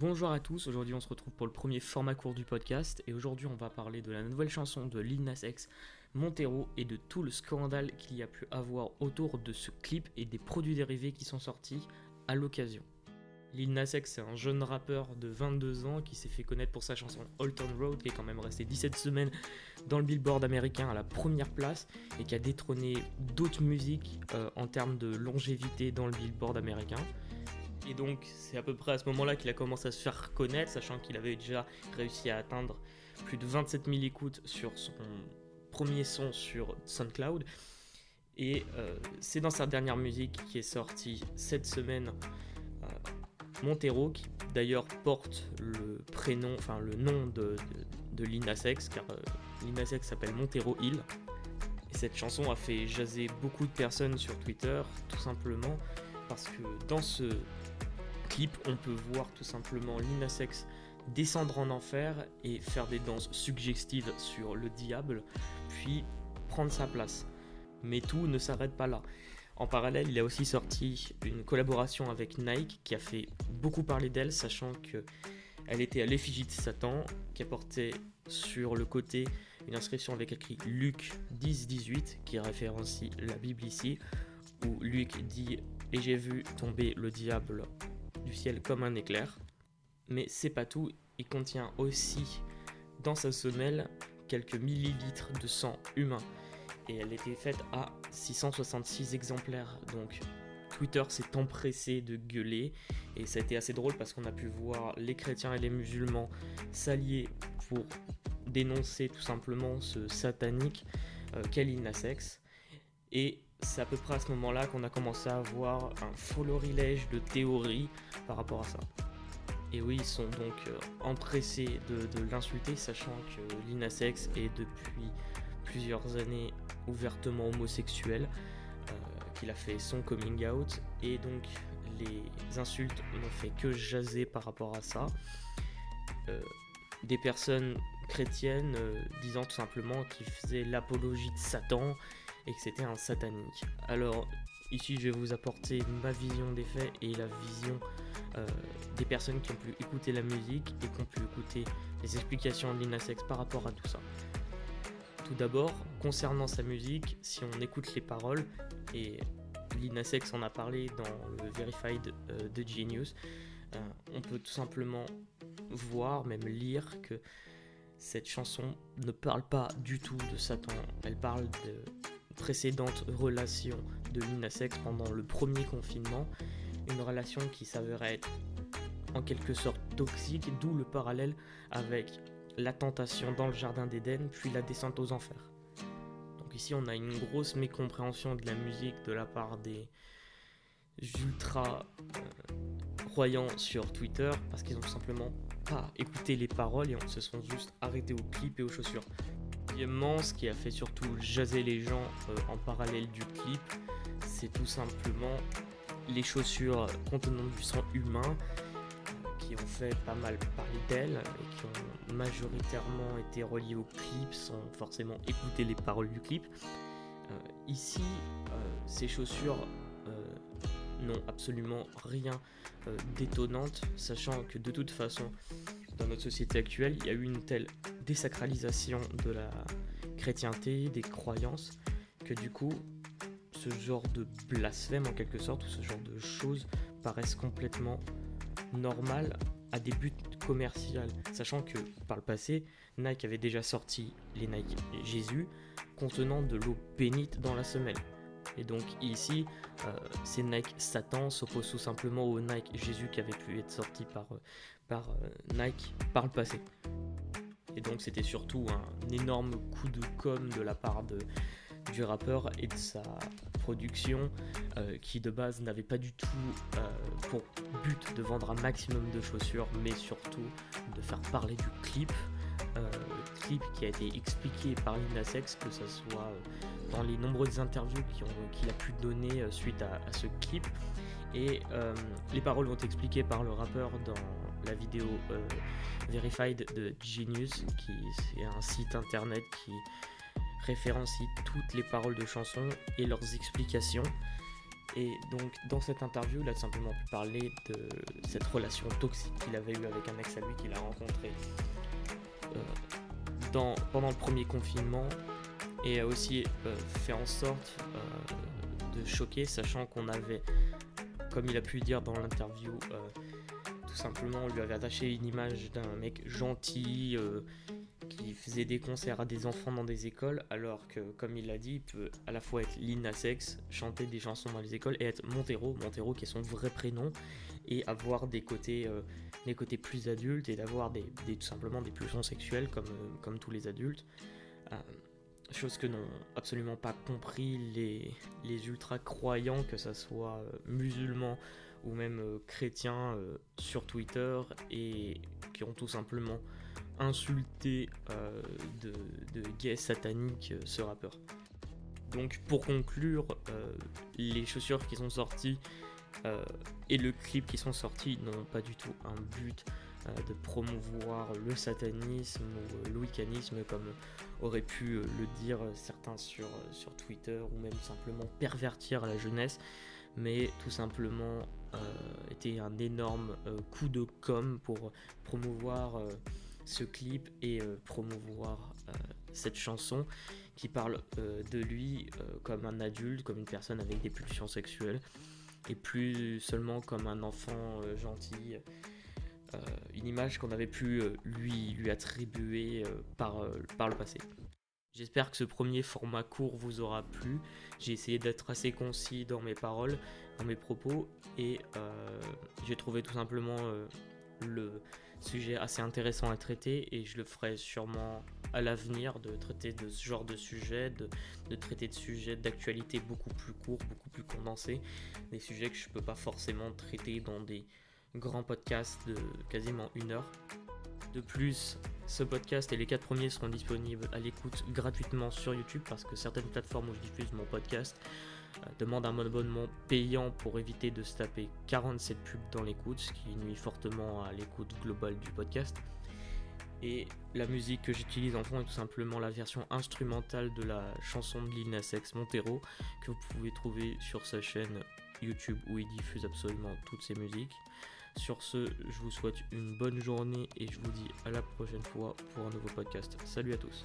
Bonjour à tous, aujourd'hui on se retrouve pour le premier format court du podcast et aujourd'hui on va parler de la nouvelle chanson de Lil Nas X, Montero et de tout le scandale qu'il y a pu avoir autour de ce clip et des produits dérivés qui sont sortis à l'occasion. Lil Nas X c'est un jeune rappeur de 22 ans qui s'est fait connaître pour sa chanson Old Town Road qui est quand même resté 17 semaines dans le billboard américain à la première place et qui a détrôné d'autres musiques euh, en termes de longévité dans le billboard américain. Et donc, c'est à peu près à ce moment-là qu'il a commencé à se faire connaître, sachant qu'il avait déjà réussi à atteindre plus de 27 000 écoutes sur son premier son sur SoundCloud. Et euh, c'est dans sa dernière musique qui est sortie cette semaine, euh, Montero, qui d'ailleurs porte le prénom, enfin le nom de, de, l'Inasex, car euh, l'Inasex s'appelle Montero Hill. Et cette chanson a fait jaser beaucoup de personnes sur Twitter, tout simplement parce que dans ce clip, on peut voir tout simplement Lina Sex descendre en enfer et faire des danses suggestives sur le diable, puis prendre sa place. Mais tout ne s'arrête pas là. En parallèle, il a aussi sorti une collaboration avec Nike qui a fait beaucoup parler d'elle, sachant que elle était à l'effigie de Satan, qui apportait sur le côté une inscription avec écrit Luc 10-18, qui référencie la Bible ici, où Luc dit Et j'ai vu tomber le diable du ciel comme un éclair. Mais c'est pas tout, il contient aussi dans sa semelle quelques millilitres de sang humain. Et elle était faite à 666 exemplaires. Donc Twitter s'est empressé de gueuler. Et ça a été assez drôle parce qu'on a pu voir les chrétiens et les musulmans s'allier pour dénoncer tout simplement ce satanique euh, Kalina Sex. Et c'est à peu près à ce moment-là qu'on a commencé à avoir un florilège de théories par rapport à ça. Et oui, ils sont donc euh, empressés de, l'insulter, sachant que Lina Sex est depuis plusieurs années ouvertement homosexuel, euh, qu'il a fait son coming out, et donc les insultes n'ont fait que jaser par rapport à ça. Euh, des personnes chrétiennes disant tout simplement qu'il faisait l'apologie de Satan, et que c'était un satanique. Alors ici je vais vous apporter ma vision des faits et la vision euh, des personnes qui ont pu écouter la musique et qui ont pu écouter les explications de Lina Sex par rapport à tout ça. Tout d'abord, concernant sa musique, si on écoute les paroles, et Lina Sex en a parlé dans le Verified euh, de Genius, euh, on peut tout simplement voir, même lire que cette chanson ne parle pas du tout de Satan, elle parle de précédente relation de Lina Sex pendant le premier confinement, une relation qui s'avérait être en quelque sorte toxique, d'où le parallèle avec la tentation dans le jardin d'Éden, puis la descente aux enfers. Donc ici on a une grosse mécompréhension de la musique de la part des ultra euh, croyants sur Twitter parce qu'ils ont simplement pas écouté les paroles et se sont juste arrêtés au clip et aux chaussures. Deuxièmement, ce qui a fait surtout jaser les gens euh, en parallèle du clip, c'est tout simplement les chaussures contenant du sang humain qui ont fait pas mal parler d'elles et qui ont majoritairement été reliées au clip sans forcément écouter les paroles du clip. Euh, ici, euh, ces chaussures n'ont absolument rien d'étonnante, sachant que de toute façon, dans notre société actuelle, il y a eu une telle désacralisation de la chrétienté, des croyances, que du coup, ce genre de blasphème en quelque sorte, ou ce genre de choses paraissent complètement normales à des buts commerciaux, sachant que par le passé, Nike avait déjà sorti les Nike Jésus contenant de l'eau bénite dans la semelle. Et donc ici, euh, ces Nike Satan s'opposent tout simplement au Nike Jésus qui avait pu être sorti par, euh, euh, Nike par le passé. Et donc c'était surtout un énorme coup de com de la part du rappeur et de sa production qui de base n'avait pas du tout pour but de vendre un maximum de chaussures mais surtout de faire parler du clip. Clip qui a été expliqué par Lina Sex, que ce soit dans les nombreuses interviews qu'il a pu donner suite à, ce clip. Et les paroles vont être expliquées par le rappeur dans la vidéo euh, Verified de Genius, qui est un site internet qui référencie toutes les paroles de chansons et leurs explications. Et donc dans cette interview, il a simplement pu parler de cette relation toxique qu'il avait eue avec un ex à lui qu'il a rencontré euh, dans, pendant le premier confinement et a aussi euh, fait en sorte euh, de choquer, sachant qu'on avait, comme il a pu dire dans l'interview, tout simplement on lui avait attaché une image d'un mec gentil qui faisait des concerts à des enfants dans des écoles, alors que, comme il l'a dit, il peut à la fois être Lina Sex, chanter des chansons dans les écoles, et être Montero, Montero qui est son vrai prénom, et avoir des côtés, euh, des côtés plus adultes, et d'avoir des, tout simplement des pulsions sexuelles comme, euh, comme tous les adultes. Euh, chose que n'ont absolument pas compris les, les ultra-croyants, que ce soit musulmans ou même chrétiens sur Twitter, et qui ont tout simplement insulter euh, de, de gay satanique euh, ce rappeur. Donc pour conclure, euh, les chaussures qui sont sorties et le clip qui sont sortis n'ont pas du tout un but de promouvoir le satanisme ou le wiccanisme comme auraient pu le dire certains sur, sur Twitter ou même simplement pervertir la jeunesse mais tout simplement était un énorme coup de com pour promouvoir ce clip et euh, promouvoir euh, cette chanson qui parle euh, de lui comme un adulte, comme une personne avec des pulsions sexuelles et plus seulement comme un enfant gentil. une image qu'on avait pu lui, lui attribuer par, par le passé. J'espère que ce premier format court vous aura plu. J'ai essayé d'être assez concis dans mes paroles, dans mes propos, et j'ai trouvé tout simplement le sujet assez intéressant à traiter et je le ferai sûrement à l'avenir de traiter de ce genre de sujet, de, traiter de sujets d'actualité beaucoup plus courts, beaucoup plus condensés, des sujets que je ne peux pas forcément traiter dans des grands podcasts de quasiment une heure. De plus, ce podcast et les quatre premiers seront disponibles à l'écoute gratuitement sur YouTube parce que certaines plateformes où je diffuse mon podcast euh, demandent un abonnement payant pour éviter de se taper 47 pubs dans l'écoute, ce qui nuit fortement à l'écoute globale du podcast. Et la musique que j'utilise en fond est tout simplement la version instrumentale de la chanson de Lil Nas X Montero que vous pouvez trouver sur sa chaîne YouTube où il diffuse absolument toutes ses musiques. Sur ce, je vous souhaite une bonne journée et je vous dis à la prochaine fois pour un nouveau podcast. Salut à tous.